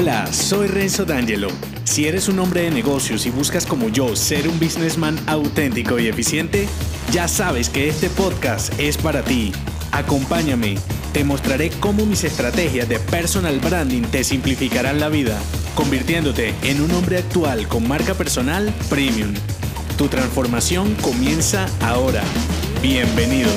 Hola, soy Renzo D'Angelo. Si eres un hombre de negocios y buscas como yo ser un businessman auténtico y eficiente, ya sabes que este podcast es para ti. Acompáñame, te mostraré cómo mis estrategias de personal branding te simplificarán la vida, convirtiéndote en un hombre actual con marca personal premium. Tu transformación comienza ahora. Bienvenido.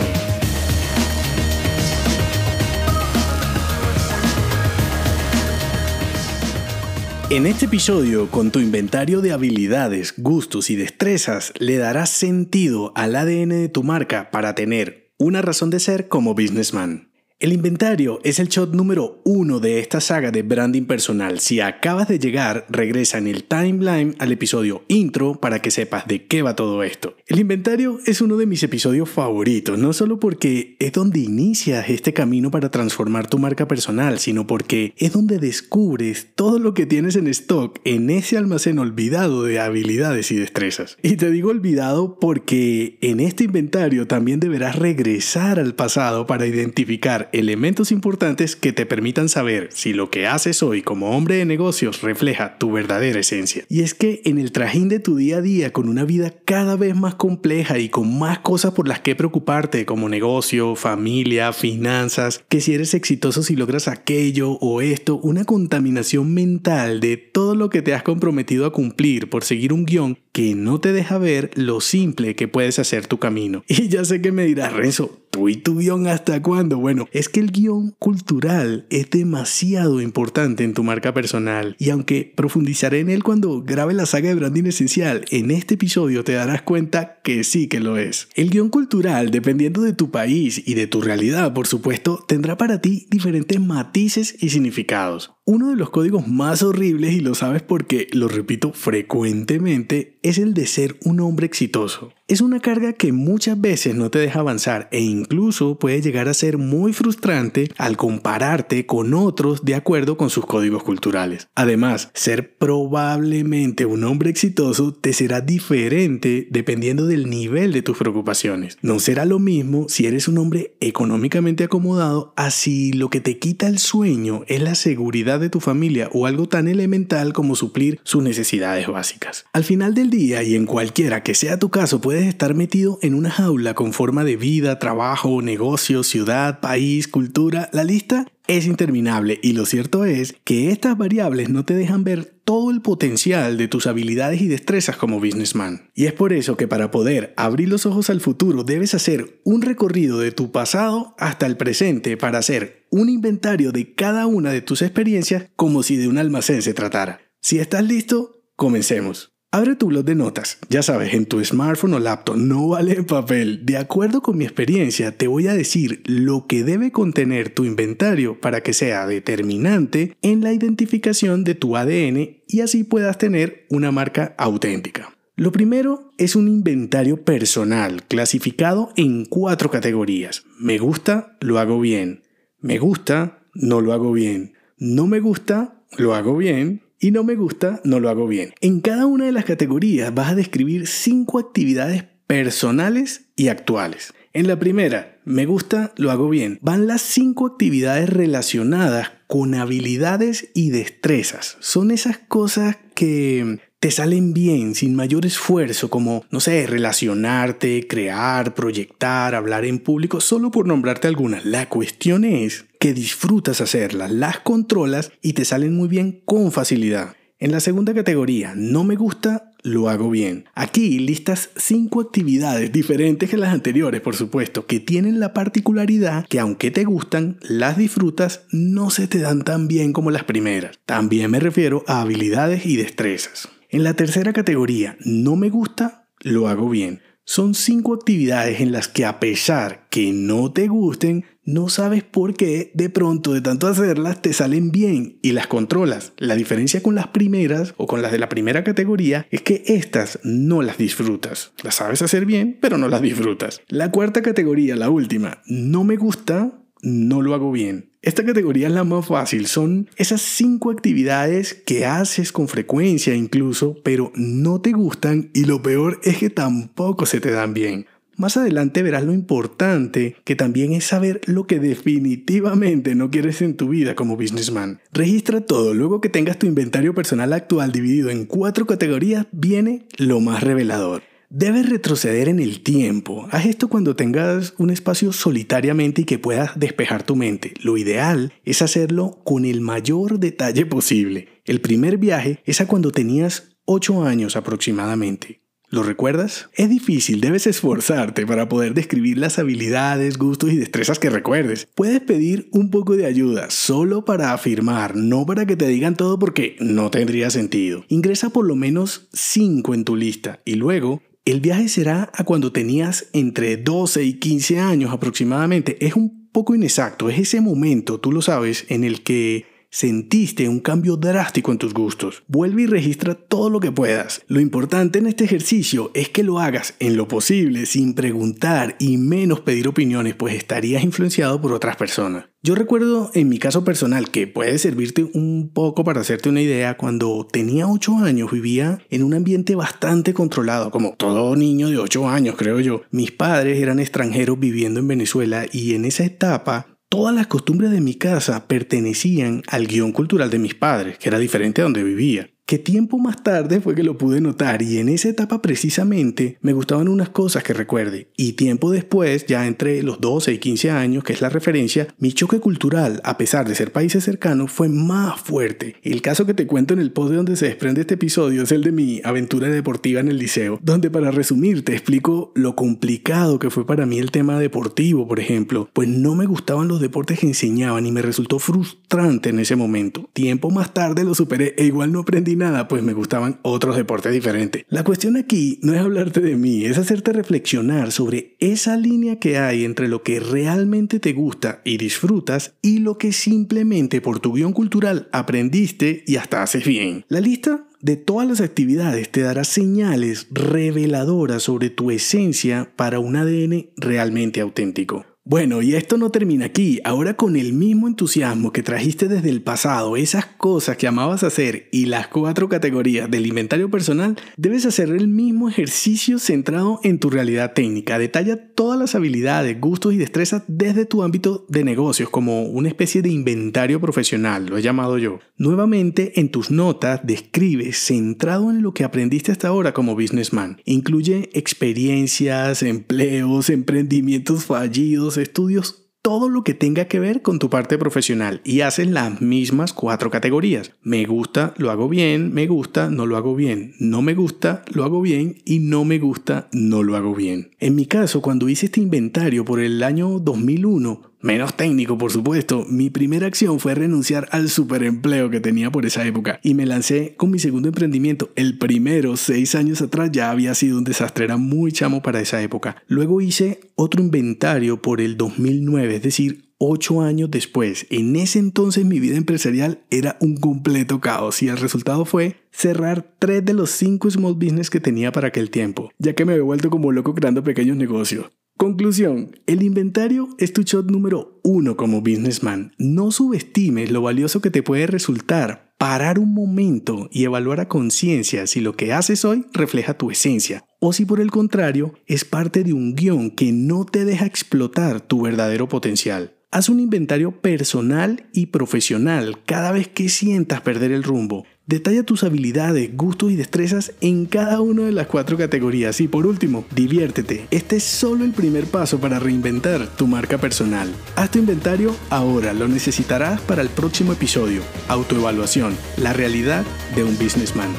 En este episodio, con tu inventario de habilidades, gustos y destrezas, le darás sentido al ADN de tu marca para tener una razón de ser como businessman. El inventario es el shot número uno de esta saga de branding personal. Si acabas de llegar, regresa en el timeline al episodio intro para que sepas de qué va todo esto. El inventario es uno de mis episodios favoritos, no solo porque es donde inicias este camino para transformar tu marca personal, sino porque es donde descubres todo lo que tienes en stock en ese almacén olvidado de habilidades y destrezas. Y te digo olvidado porque en este inventario también deberás regresar al pasado para identificar elementos importantes que te permitan saber si lo que haces hoy como hombre de negocios refleja tu verdadera esencia. Y es que en el trajín de tu día a día, con una vida cada vez más compleja y con más cosas por las que preocuparte, como negocio, familia, finanzas, que si eres exitoso si logras aquello o esto, una contaminación mental de todo lo que te has comprometido a cumplir por seguir un guion que no te deja ver lo simple que puedes hacer tu camino. Y ya sé que me dirás, Renzo, ¿tú y tu guion hasta cuándo? Bueno, es que el guion cultural es demasiado importante en tu marca personal y aunque profundizaré en él cuando grabe la saga de branding esencial, en este episodio te darás cuenta que sí que lo es. El guion cultural, dependiendo de tu país y de tu realidad, por supuesto, tendrá para ti diferentes matices y significados. Uno de los códigos más horribles, y lo sabes porque lo repito frecuentemente, es el de ser un hombre exitoso. Es una carga que muchas veces no te deja avanzar e incluso puede llegar a ser muy frustrante al compararte con otros de acuerdo con sus códigos culturales. Además, ser probablemente un hombre exitoso te será diferente dependiendo del nivel de tus preocupaciones. No será lo mismo si eres un hombre económicamente acomodado así lo que te quita el sueño es la seguridad de tu familia o algo tan elemental como suplir sus necesidades básicas. Al final del día y en cualquiera que sea tu caso puedes estar metido en una jaula con forma de vida, trabajo, negocio, ciudad, país, cultura, la lista es interminable y lo cierto es que estas variables no te dejan ver todo el potencial de tus habilidades y destrezas como businessman. Y es por eso que para poder abrir los ojos al futuro debes hacer un recorrido de tu pasado hasta el presente para hacer un inventario de cada una de tus experiencias como si de un almacén se tratara. Si estás listo, comencemos. Abre tu blog de notas, ya sabes, en tu smartphone o laptop, no vale papel. De acuerdo con mi experiencia, te voy a decir lo que debe contener tu inventario para que sea determinante en la identificación de tu ADN y así puedas tener una marca auténtica. Lo primero es un inventario personal clasificado en cuatro categorías. Me gusta, lo hago bien. Me gusta, no lo hago bien. No me gusta, lo hago bien y no me gusta, no lo hago bien. En cada una de las categorías vas a describir cinco actividades personales y actuales. En la primera, me gusta, lo hago bien, van las cinco actividades relacionadas con habilidades y destrezas. Son esas cosas que te salen bien sin mayor esfuerzo, como, no sé, relacionarte, crear, proyectar, hablar en público, solo por nombrarte algunas. La cuestión es que disfrutas hacerlas, las controlas y te salen muy bien con facilidad. En la segunda categoría, no me gusta, lo hago bien. Aquí listas cinco actividades diferentes que las anteriores, por supuesto, que tienen la particularidad que aunque te gustan, las disfrutas, no se te dan tan bien como las primeras. También me refiero a habilidades y destrezas. En la tercera categoría, no me gusta, lo hago bien. Son cinco actividades en las que a pesar que no te gusten, no sabes por qué de pronto de tanto hacerlas te salen bien y las controlas. La diferencia con las primeras o con las de la primera categoría es que estas no las disfrutas. Las sabes hacer bien, pero no las disfrutas. La cuarta categoría, la última, no me gusta, no lo hago bien. Esta categoría es la más fácil, son esas cinco actividades que haces con frecuencia incluso, pero no te gustan y lo peor es que tampoco se te dan bien. más adelante verás lo importante que también es saber lo que definitivamente no quieres en tu vida como businessman. Registra todo, luego que tengas tu inventario personal actual dividido en cuatro categorías, viene lo más revelador. Debes retroceder en el tiempo. Haz esto cuando tengas un espacio solitariamente y que puedas despejar tu mente. Lo ideal es hacerlo con el mayor detalle posible. El primer viaje es a cuando tenías 8 años aproximadamente. ¿Lo recuerdas? Es difícil, debes esforzarte para poder describir las habilidades, gustos y destrezas que recuerdes. Puedes pedir un poco de ayuda solo para afirmar, no para que te digan todo porque no tendría sentido. Ingresa por lo menos 5 en tu lista y luego el viaje será a cuando tenías entre 12 y 15 años aproximadamente. Es un poco inexacto, es ese momento, tú lo sabes, en el que sentiste un cambio drástico en tus gustos. Vuelve y registra todo lo que puedas. Lo importante en este ejercicio es que lo hagas en lo posible sin preguntar y menos pedir opiniones, pues estarías influenciado por otras personas. Yo recuerdo en mi caso personal que puede servirte un poco para hacerte una idea, cuando tenía 8 años vivía en un ambiente bastante controlado, como todo niño de 8 años creo yo. Mis padres eran extranjeros viviendo en Venezuela y en esa etapa Todas las costumbres de mi casa pertenecían al guion cultural de mis padres, que era diferente a donde vivía que tiempo más tarde fue que lo pude notar y en esa etapa precisamente me gustaban unas cosas que recuerde y tiempo después, ya entre los 12 y 15 años, que es la referencia, mi choque cultural, a pesar de ser países cercanos, fue más fuerte. El caso que te cuento en el post de donde se desprende este episodio es el de mi aventura deportiva en el liceo, donde para resumir te explico lo complicado que fue para mí el tema deportivo, por ejemplo, pues no me gustaban los deportes que enseñaban y me resultó frustrante en ese momento. Tiempo más tarde lo superé e igual no aprendí nada, pues me gustaban otros deportes diferentes. La cuestión aquí no es hablarte de mí, es hacerte reflexionar sobre esa línea que hay entre lo que realmente te gusta y disfrutas y lo que simplemente por tu guion cultural aprendiste y hasta haces bien. La lista de todas las actividades te dará señales reveladoras sobre tu esencia para un ADN realmente auténtico. Bueno, y esto no termina aquí. Ahora con el mismo entusiasmo que trajiste desde el pasado, esas cosas que amabas hacer y las cuatro categorías del inventario personal, debes hacer el mismo ejercicio centrado en tu realidad técnica. Detalla todas las habilidades, gustos y destrezas desde tu ámbito de negocios como una especie de inventario profesional, lo he llamado yo. Nuevamente, en tus notas describe centrado en lo que aprendiste hasta ahora como businessman. Incluye experiencias, empleos, emprendimientos fallidos, estudios todo lo que tenga que ver con tu parte profesional y haces las mismas cuatro categorías. Me gusta, lo hago bien, me gusta, no lo hago bien, no me gusta, lo hago bien y no me gusta, no lo hago bien. En mi caso, cuando hice este inventario por el año 2001, Menos técnico, por supuesto, mi primera acción fue renunciar al superempleo que tenía por esa época y me lancé con mi segundo emprendimiento. El primero, seis años atrás, ya había sido un desastre, era muy chamo para esa época. Luego hice otro inventario por el 2009, es decir, ocho años después. En ese entonces mi vida empresarial era un completo caos y el resultado fue cerrar tres de los cinco small business que tenía para aquel tiempo, ya que me había vuelto como loco creando pequeños negocios. Conclusión, el inventario es tu shot número uno como businessman. No subestimes lo valioso que te puede resultar parar un momento y evaluar a conciencia si lo que haces hoy refleja tu esencia o si por el contrario es parte de un guion que no te deja explotar tu verdadero potencial. Haz un inventario personal y profesional cada vez que sientas perder el rumbo. Detalla tus habilidades, gustos y destrezas en cada una de las cuatro categorías. Y por último, diviértete. Este es solo el primer paso para reinventar tu marca personal. Haz tu inventario ahora, lo necesitarás para el próximo episodio. Autoevaluación, la realidad de un businessman.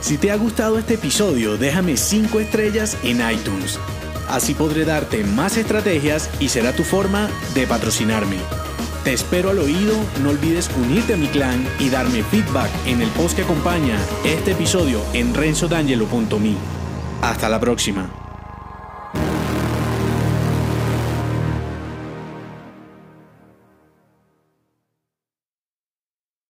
Si te ha gustado este episodio, déjame 5 estrellas en iTunes. Así podré darte más estrategias y será tu forma de patrocinarme. Te espero al oído, no olvides unirte a mi clan y darme feedback en el post que acompaña este episodio en renzodangelo.me. Hasta la próxima.